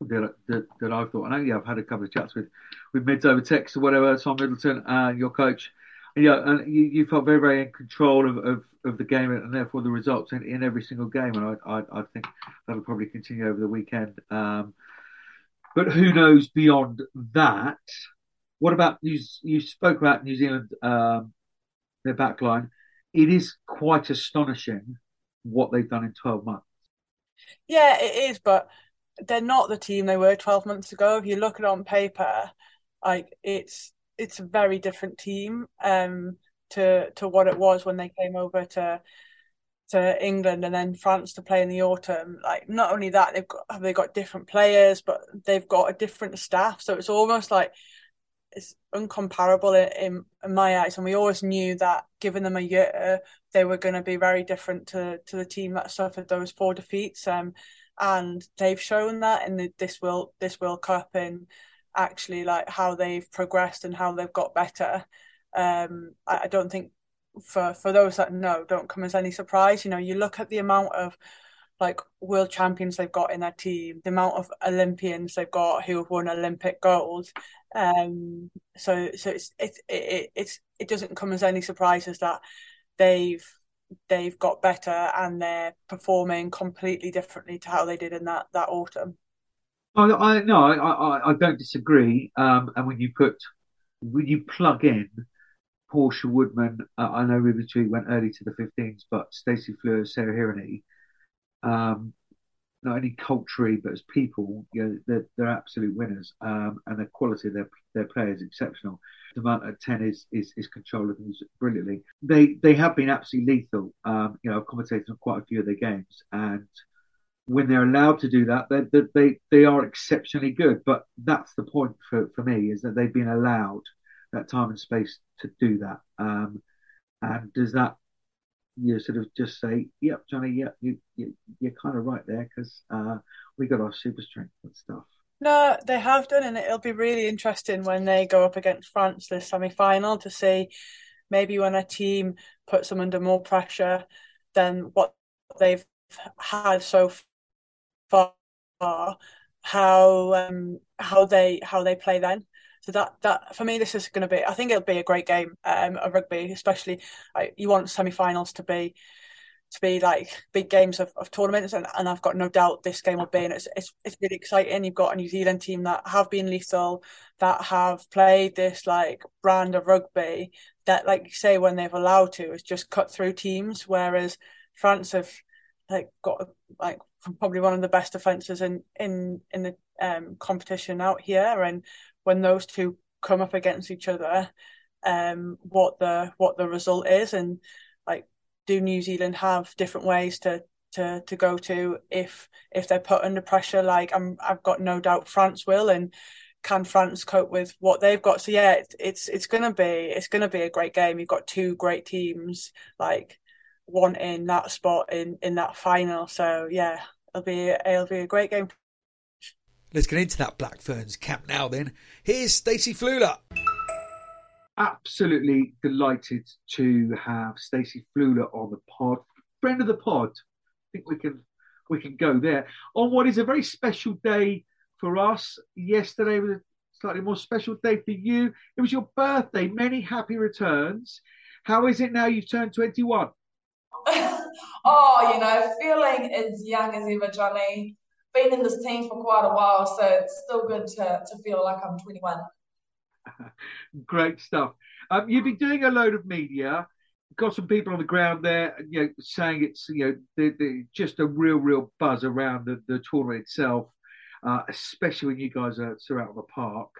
[SPEAKER 1] that, that, that I've thought. Know, yeah, I've had a couple of chats with with mids over text or whatever. Tom Middleton, uh, your coach, yeah, and you, you felt very, very in control of, of, of the game and therefore the results in, in every single game. And I, I, I think that'll probably continue over the weekend. Um, but who knows beyond that? What about you? You spoke about New Zealand, um, their backline. It is quite astonishing what they've done in 12 months.
[SPEAKER 2] Yeah, it is, but they're not the team they were 12 months ago. If you look at it on paper, like it's it's a very different team um, to to what it was when they came over to to England and then France to play in the autumn. Like not only that, they've got have they got different players, but they've got a different staff. So it's almost like it's uncomparable in, in, my eyes. And we always knew that given them a year, they were going to be very different to to the team that suffered those four defeats. Um, and they've shown that in the, this World this World Cup in actually like how they've progressed and how they've got better. Um, I, I don't think for for those that know don't come as any surprise. You know, you look at the amount of like world champions they've got in their team, the amount of Olympians they've got who have won Olympic gold. Um, so so it's it, it it's it doesn't come as any surprises that they've they've got better and they're performing completely differently to how they did in that that autumn.
[SPEAKER 1] I, I no, I, I, don't disagree. Um, and when you put when you plug in Portia Woodman, uh, I know Ruby Tui went early to the 15s, but Stacey Fluhler, Sarah Hirini, um, not only culturally but as people, you know, they're, they're absolute winners, um, and the quality of their their play is exceptional. Demant at ten is is, is controlled brilliantly. They they have been absolutely lethal. Um, you know, I've commentated on quite a few of their games, and when they're allowed to do that, they, they, they are exceptionally good. But that's the point for, for me is that they've been allowed that time and space to do that. Um, and does that you sort of just say, "Yep, Johnny, yep, you, you you're kind of right there because uh, we got our super strength and stuff."
[SPEAKER 2] No, they have done, and it'll be really interesting when they go up against France this semi final to see maybe when a team puts them under more pressure than what they've had so far, how um, how they how they play then. So that that for me, this is going to be. I think it'll be a great game um, of rugby, especially you want semi-finals to be to be like big games of, of tournaments, and, and I've got no doubt this game will be. And it's, it's it's really exciting. You've got a New Zealand team that have been lethal, that have played this like brand of rugby that, like you say, when they've allowed to, is just cut through teams. Whereas France have like got like probably one of the best defenses in in in the um, competition out here, and when those two come up against each other, um, what the what the result is, and like, do New Zealand have different ways to to to go to if if they're put under pressure? Like I'm, I've got no doubt France will, and can France cope with what they've got? So yeah, it's it's, it's gonna be it's gonna be a great game. You've got two great teams, like wanting that spot in in that final. So yeah, it'll be it'll be a great game
[SPEAKER 3] Let's get into that Black Ferns camp now then. Here's Stacey Fluhler.
[SPEAKER 1] Absolutely delighted to have Stacey Fluhler on the pod. Friend of the pod. I think we can we can go there. On what is a very special day for us. Yesterday was a slightly more special day for you. It was your birthday. Many happy returns. How is it now you've turned 21?
[SPEAKER 8] oh, you know, feeling as young as ever, Johnny been in this team for quite a while, so it's still good to, to feel like I'm 21.
[SPEAKER 1] Great stuff. Um, you've been doing a load of media. Got some people on the ground there, you know, saying it's you know the, the, just a real, real buzz around the, the tournament itself, uh, especially when you guys are, are out on the park.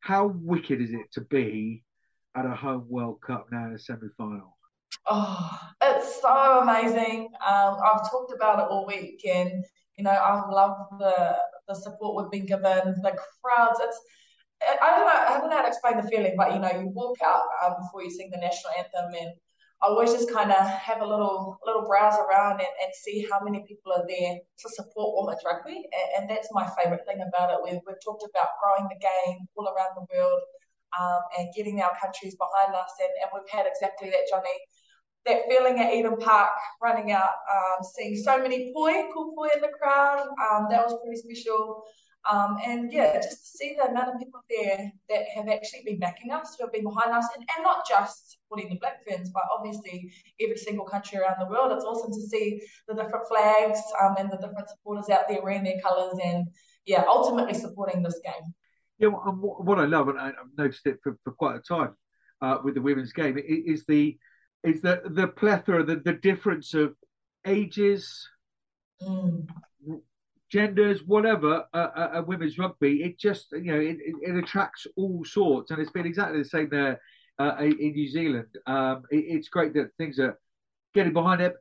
[SPEAKER 1] How wicked is it to be at a home World Cup now in a semi-final?
[SPEAKER 8] Oh, it's so amazing. Um, I've talked about it all week, and you know, I've loved the the support we've been given, the crowds. It's I don't know, I don't know how to explain the feeling, but you know, you walk out um, before you sing the national anthem, and I always just kind of have a little little browse around and, and see how many people are there to support women's rugby, and, and that's my favourite thing about it. We've we've talked about growing the game all around the world. Um, and getting our countries behind us, and, and we've had exactly that, Johnny that feeling at Eden Park, running out, um, seeing so many poi, cool poi in the crowd, um, that was pretty special. Um, and yeah, just to see the amount of people there that have actually been backing us, who have been behind us, and, and not just supporting the Black Ferns, but obviously every single country around the world. It's awesome to see the different flags um, and the different supporters out there wearing their colours and, yeah, ultimately supporting this game.
[SPEAKER 1] Yeah, what I love, and I've noticed it for, for quite a time uh, with the women's game, is the is the the plethora, the, the difference of ages, mm. genders, whatever, uh, uh, uh, women's rugby. It just you know it, it, it, attracts all sorts, and it's been exactly the same there uh, in New Zealand. Um, it, it's great that things are getting behind it.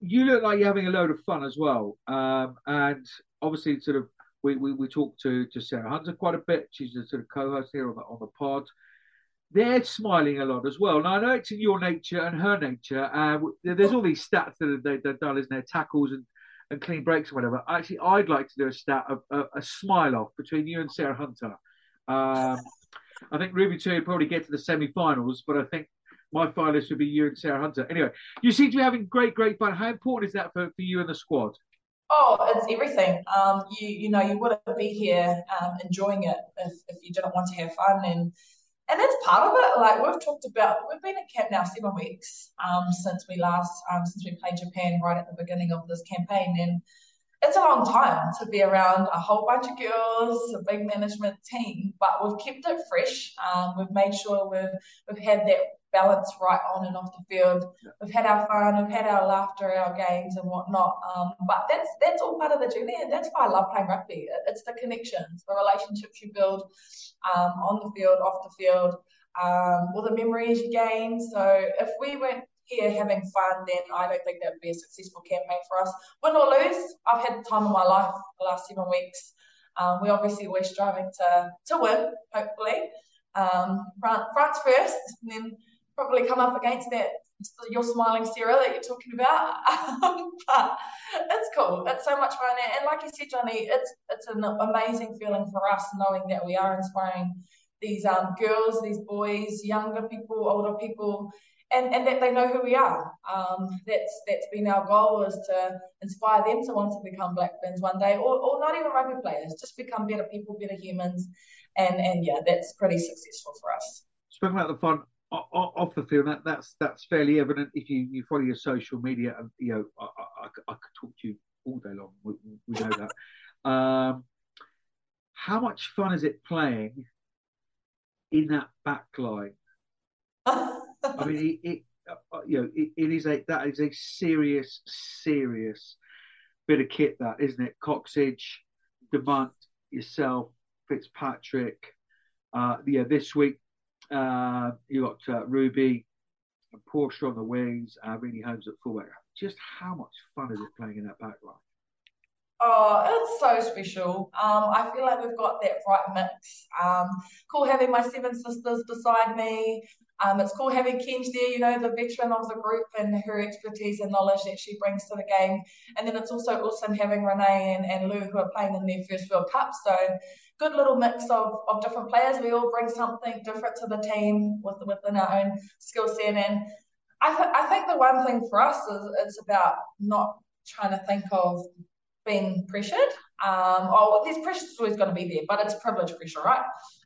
[SPEAKER 1] You look like you're having a load of fun as well, um, and obviously, sort of. We, we, we talked to, to Sarah Hunter quite a bit. She's a sort of co-host here on the, on the pod they're smiling a lot as well. Now, I know it's in your nature and her nature. Uh, there's all these stats that they, have done, isn't there? Tackles and, and clean breaks or whatever. Actually, I'd like to do a stat of a, a smile off between you and Sarah Hunter. Um, I think Ruby Tui would probably get to the semi-finals, but I think my finalist would be you and Sarah Hunter. Anyway, you seem to be having great, great fun. How important is that for, for you and the squad?
[SPEAKER 8] Oh, it's everything. Um, you you know you wouldn't be here um, enjoying it if, if you didn't want to have fun and and that's part of it. Like we've talked about, we've been at camp now seven weeks um, since we last, um, since we played Japan right at the beginning of this campaign, and it's a long time to be around a whole bunch of girls, a big management team. But we've kept it fresh. Um, we've made sure we've we've had that balance right on and off the field. We've had our fun, we've had our laughter, our games and whatnot. Um, but that's that's all part of the journey, and that's why I love playing rugby. It's the connections, the relationships you build um, on the field, off the field, um, all the memories you gain. So if we weren't here having fun, then I don't think that would be a successful campaign for us. Win or lose, I've had the time of my life the last seven weeks. Um, we obviously we're striving to to win, hopefully. Um, France, France first, and then probably come up against that you're smiling Sarah that you're talking about. but it's cool. It's so much fun. And like you said, Johnny, it's it's an amazing feeling for us knowing that we are inspiring these um, girls, these boys, younger people, older people, and, and that they know who we are. Um, that's that's been our goal is to inspire them to want to become Black Ferns one day, or, or not even rugby players, just become better people, better humans, and and yeah, that's pretty successful for us.
[SPEAKER 1] Speaking about the fun off the field, that, that's that's fairly evident if you, you follow your social media. And you know, I, I, I could talk to you all day long. We, we know that. Um, how much fun is it playing in that back line? I mean, it, it uh, you know, it, it is a that is a serious, serious bit of kit, that isn't it? Cocksedge, Demant, yourself, Fitzpatrick. Uh, yeah, this week uh, you got uh, Ruby and Portia on the wings, uh, Renee Holmes at fullback. Just how much fun is it playing in that back line?
[SPEAKER 8] Oh, it's so special. Um, I feel like we've got that right mix. Um, cool having my seven sisters beside me. Um, it's cool having Kenj there, you know, the veteran of the group and her expertise and knowledge that she brings to the game. And then it's also awesome having Renee and, and Lou who are playing in their first World Cup. So good little mix of, of different players. We all bring something different to the team with, within our own skill set. And I, th- I think the one thing for us is it's about not trying to think of being pressured. Um, oh, there's pressure always going to be there, but it's privilege pressure, right?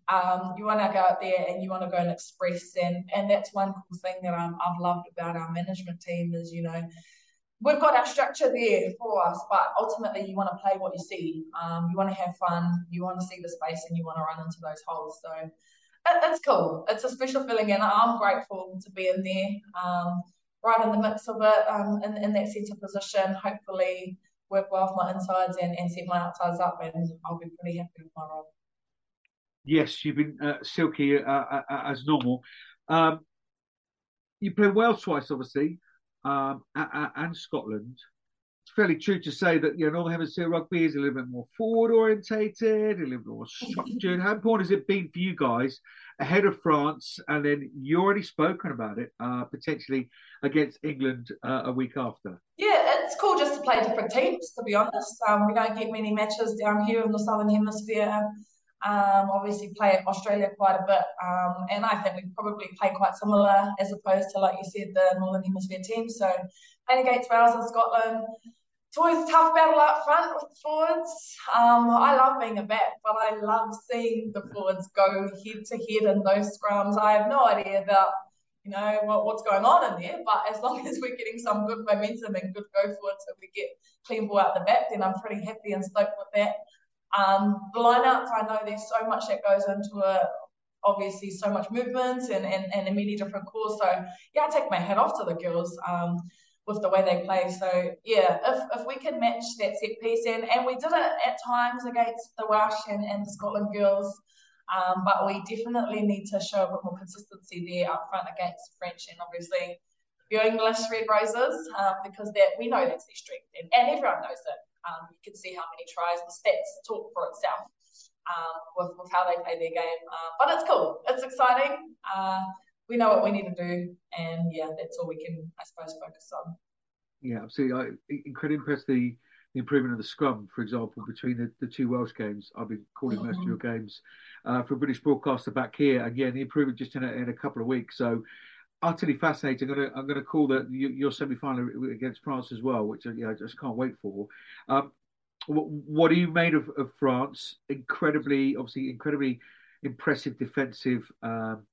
[SPEAKER 8] Um, you want to go out there and you want to go and express, and and that's one cool thing that I'm, I've loved about our management team is you know we've got our structure there for us, but ultimately you want to play what you see. Um, you want to have fun, you want to see the space, and you want to run into those holes. So it, it's cool. It's a special feeling, and I'm grateful to be in there, um, right in the mix of it, um, in, in that centre position. Hopefully, work well for my insides and, and set my outsides up, and I'll be pretty happy with my role.
[SPEAKER 1] Yes, you've been uh, silky uh, uh, uh as normal. Um, you played Wales twice, obviously, um, and Scotland. It's fairly true to say that you know Northern Hemisphere rugby is a little bit more forward orientated, a little bit more structured. How important has it been for you guys ahead of France, and then you already spoken about it uh, potentially against England uh, a week after?
[SPEAKER 8] Yeah, it's cool just to play different teams. To be honest, um, we don't get many matches down here in the Southern Hemisphere. Obviously, play Australia quite a bit, um, and I think we probably play quite similar as opposed to, like you said, the Northern Hemisphere team. So, playing against Wales and Scotland, it's always a tough battle up front with the forwards. Um, I love being a back, but I love seeing the forwards go head to head in those scrums. I have no idea about you know what, what's going on in there, but as long as we're getting some good momentum and good go forwards, so we get clean ball out the back, then I'm pretty happy and stoked with that. Um, the lineouts, I know there's so much that goes into it. Obviously, so much movement and, and, and many different calls. So, yeah, I take my hat off to the girls um, with the way they play. So, yeah, if, if we can match that set piece, and, and we did it at times against the Welsh and, and the Scotland girls, um, but we definitely need to show a bit more consistency there up front against French and obviously your English Red Roses um, because that we know that's their strength and, and everyone knows it. Um, you can see how many tries. The stats talk for itself um, with, with how they play their game. Uh, but it's cool. It's exciting. Uh, we know what we need to do, and yeah, that's all we can, I suppose, focus on.
[SPEAKER 1] Yeah, absolutely. I, incredibly impressed the, the improvement of the scrum, for example, between the, the two Welsh games. I've been calling mm-hmm. most of your games uh, for British broadcaster back here. Again, the improvement just in a, in a couple of weeks. So utterly fascinating. I'm going to I'm going to call that your semi final against France as well, which yeah, I just can't wait for. Um, what, what, are you made of, of France? Incredibly, obviously, incredibly impressive defensive um,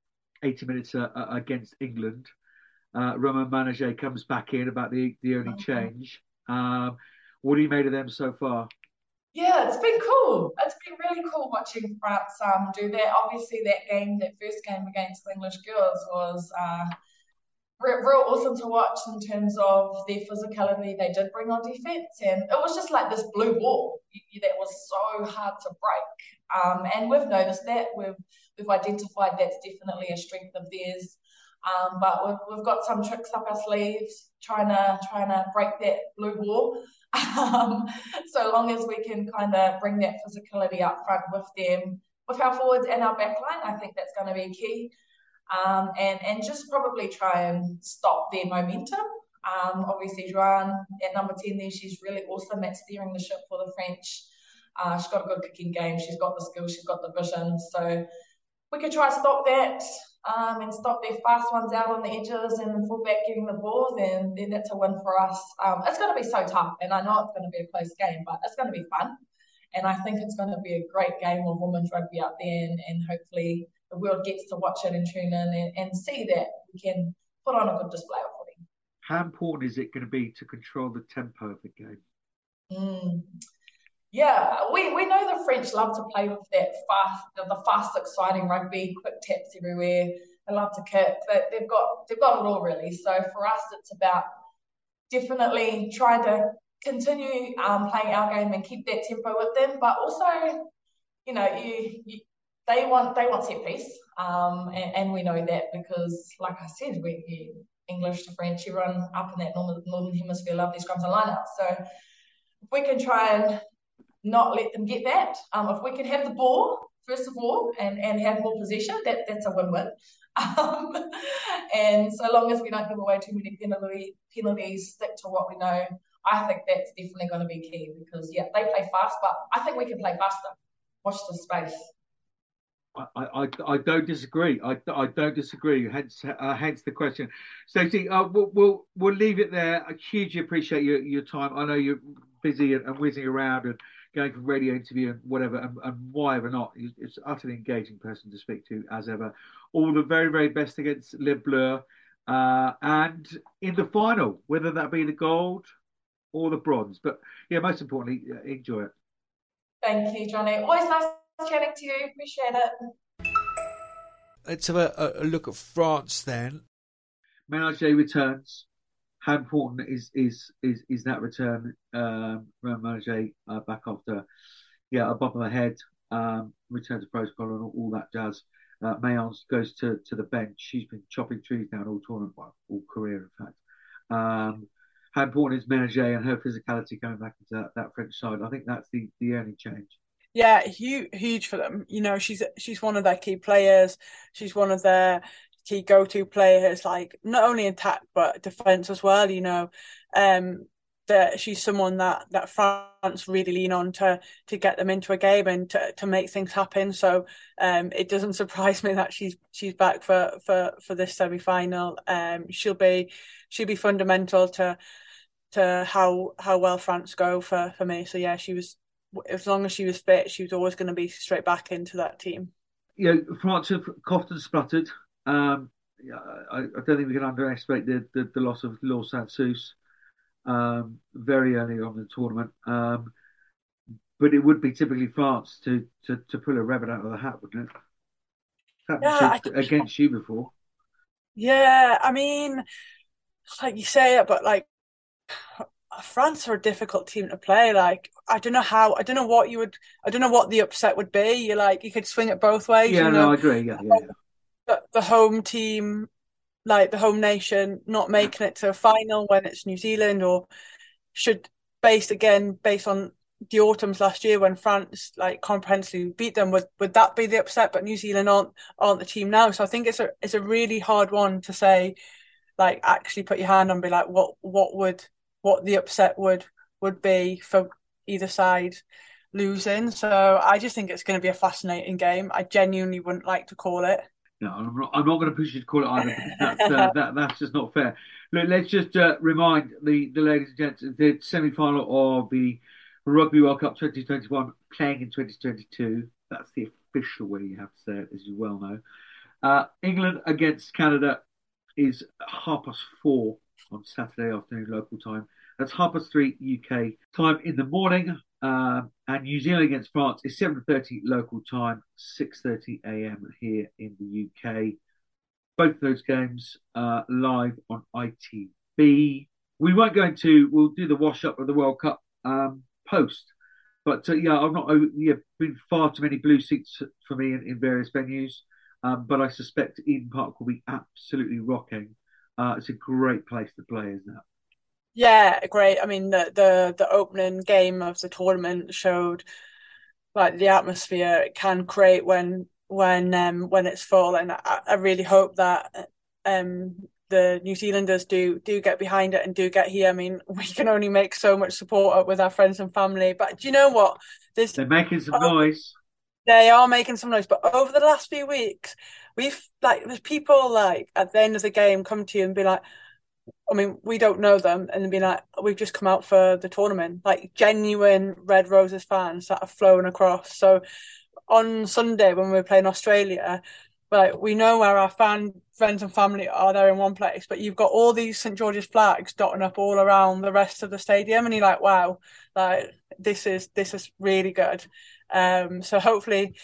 [SPEAKER 1] 80 minutes uh, uh, against England. Uh, Romane Ménager comes back in about the the only change. Um, what are you made of them so far?
[SPEAKER 8] Yeah, it's been cool. It's been really cool watching France um, do that. Obviously, that game, that first game against the English girls, was uh, real, awesome to watch in terms of their physicality they did bring on defense, and it was just like this blue wall that was so hard to break. Um, and we've noticed that we've we've identified that's definitely a strength of theirs. Um, but we've, we've got some tricks up our sleeves trying to trying to break that blue wall. Um, so long as we can kind of bring that physicality up front with them, with our forwards and our backline, I think that's going to be key. Um, and and just probably try and stop their momentum. Um, obviously, Joanne at number ten there, she's really awesome at steering the ship for the French. Uh, she's got a good kicking game. She's got the skills. She's got the vision. So we could try to stop that um, and stop their fast ones out on the edges and the fullback getting the ball, then then that's a win for us. Um, it's going to be so tough, and I know it's going to be a close game, but it's going to be fun. And I think it's going to be a great game of women's rugby out there, and, and hopefully the world gets to watch it and tune in and, and see that we can put on a good display of footy.
[SPEAKER 1] How important is it going to be to control the tempo of the game?
[SPEAKER 8] Mm. Yeah, we, we know the French love to play with that fast, the fast, exciting rugby, quick taps everywhere. They love to kick. But they've got they've got it all really. So for us, it's about definitely trying to continue um, playing our game and keep that tempo with them, but also, you know, you, you they want they want set piece, um, and, and, we know that because, like I said, we, we English to French, everyone up in that northern, northern hemisphere love these scrums and lineouts. So if we can try and not let them get that, um, if we can have the ball first of all and, and have more possession, that that's a win-win. Um, and so long as we don't give away too many penalty, penalties, stick to what we know, I think that's definitely going to be key because yeah, they play fast, but I think we can play faster. Watch the space.
[SPEAKER 1] I, I, I don't disagree. I, I don't disagree. Hence, uh, hence the question. Stacey, uh, we'll, we'll we'll leave it there. I hugely appreciate your, your time. I know you're busy and, and whizzing around and going from radio interview and whatever, and, and why ever not. It's utterly engaging person to speak to as ever. All the very very best against Le Bleu, uh, and in the final, whether that be the gold or the bronze. But yeah, most importantly, enjoy it.
[SPEAKER 8] Thank you, Johnny. Always nice chatting to you. Appreciate it.
[SPEAKER 3] Let's have a, a look at France then.
[SPEAKER 1] Ménager returns. How important is is is is that return? Um, Ménager uh, back after yeah a bump on the head, um, return to protocol and all, all that jazz. Uh, Mayence goes to, to the bench. She's been chopping trees down all tournament, well, all career in fact. Um, how important is Ménager and her physicality coming back into that, that French side? I think that's the, the only change.
[SPEAKER 2] Yeah, huge, huge for them. You know, she's she's one of their key players. She's one of their key go-to players, like not only attack but defense as well. You know, um, that she's someone that that France really lean on to to get them into a game and to, to make things happen. So um, it doesn't surprise me that she's she's back for for for this semi final. Um, she'll be she'll be fundamental to to how how well France go for for me. So yeah, she was as long as she was fit, she was always going to be straight back into that team.
[SPEAKER 1] Yeah, France have coughed and spluttered. Um, I, I, don't think we can underestimate the, the, the loss of Laure Sansus um, very early on in the tournament. Um, but it would be typically France to, to, to pull a rabbit out of the hat, wouldn't it? Happened yeah, against you before.
[SPEAKER 2] Yeah, I mean, like you say it, but like France are a difficult team to play. Like I don't know how, I don't know what you would, I don't know what the upset would be. You're like you could swing it both ways.
[SPEAKER 1] Yeah,
[SPEAKER 2] you
[SPEAKER 1] know? no, I agree. Yeah, yeah, yeah.
[SPEAKER 2] The, home team, like the home nation, not making it to a final when it's New Zealand, or should based again based on the autumns last year when France like comprehensively beat them. Would would that be the upset? But New Zealand aren't aren't the team now, so I think it's a it's a really hard one to say. Like actually put your hand on, be like, what what would what the upset would would be for either side losing. So I just think it's going to be a fascinating game. I genuinely wouldn't like to call it.
[SPEAKER 1] No, I'm not, I'm not going to push you to call it either. That's, uh, that, that's just not fair. Look, let's just uh, remind the, the ladies and gents the semi final of the Rugby World Cup 2021 playing in 2022. That's the official way you have to say it, as you well know. Uh, England against Canada is half past four on Saturday afternoon local time. That's half past three UK time in the morning. Uh, and New Zealand against France is 7.30 local time, 6.30 a.m. here in the UK. Both of those games uh, live on ITV. We won't go into, we'll do the wash up of the World Cup um, post. But uh, yeah, I've not yeah, been far too many blue seats for me in, in various venues. Um, but I suspect Eden Park will be absolutely rocking uh, it's a great place to play, isn't it?
[SPEAKER 2] Yeah, great. I mean, the the the opening game of the tournament showed like the atmosphere it can create when when um when it's full, and I, I really hope that um the New Zealanders do do get behind it and do get here. I mean, we can only make so much support up with our friends and family, but do you know what?
[SPEAKER 1] There's, They're making some oh, noise.
[SPEAKER 2] They are making some noise, but over the last few weeks, we've like there's people like at the end of the game come to you and be like, I mean, we don't know them, and be like, we've just come out for the tournament, like genuine Red Roses fans that have flown across. So on Sunday when we were playing Australia, like we know where our fan friends and family are there in one place, but you've got all these St George's flags dotting up all around the rest of the stadium, and you're like, wow, like this is this is really good. Um, so hopefully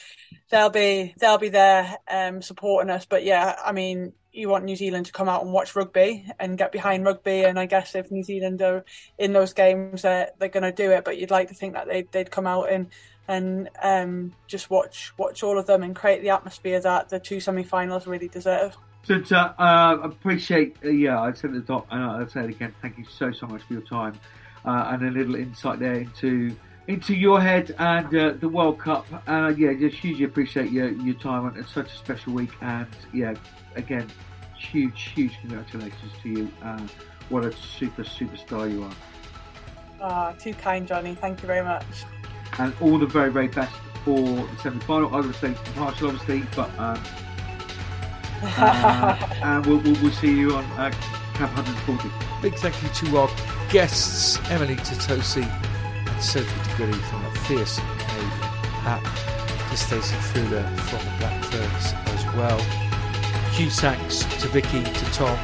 [SPEAKER 2] they'll be they'll be there um, supporting us. But yeah, I mean, you want New Zealand to come out and watch rugby and get behind rugby, and I guess if New Zealand are in those games, they're, they're going to do it. But you'd like to think that they'd they'd come out and and um, just watch watch all of them and create the atmosphere that the two semi-finals really deserve.
[SPEAKER 1] So, uh, uh, appreciate, uh, yeah, I said at the top, and I'll say it again, thank you so, so much for your time uh, and a little insight there into into your head and uh, the World Cup. Uh, yeah, just hugely appreciate your, your time on it's such a special week. And yeah, again, huge, huge congratulations to you. what a super, superstar you are.
[SPEAKER 2] Ah, too kind, Johnny. Thank you very much
[SPEAKER 1] and all the very, very best for the semi final. I would say partial, obviously, but um, uh, and we'll, we'll, we'll, see you on uh, Camp 140.
[SPEAKER 3] Big thank you to our guests, Emily Tuttosi and Sophie de from the Fierce Canadian Hat, to Stacey Fluhler from the Black Ferns as well. Thanks to Vickii, to Tom.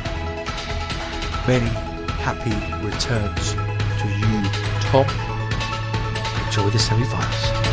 [SPEAKER 3] Many happy returns to you, Tom enjoy the semi-finals.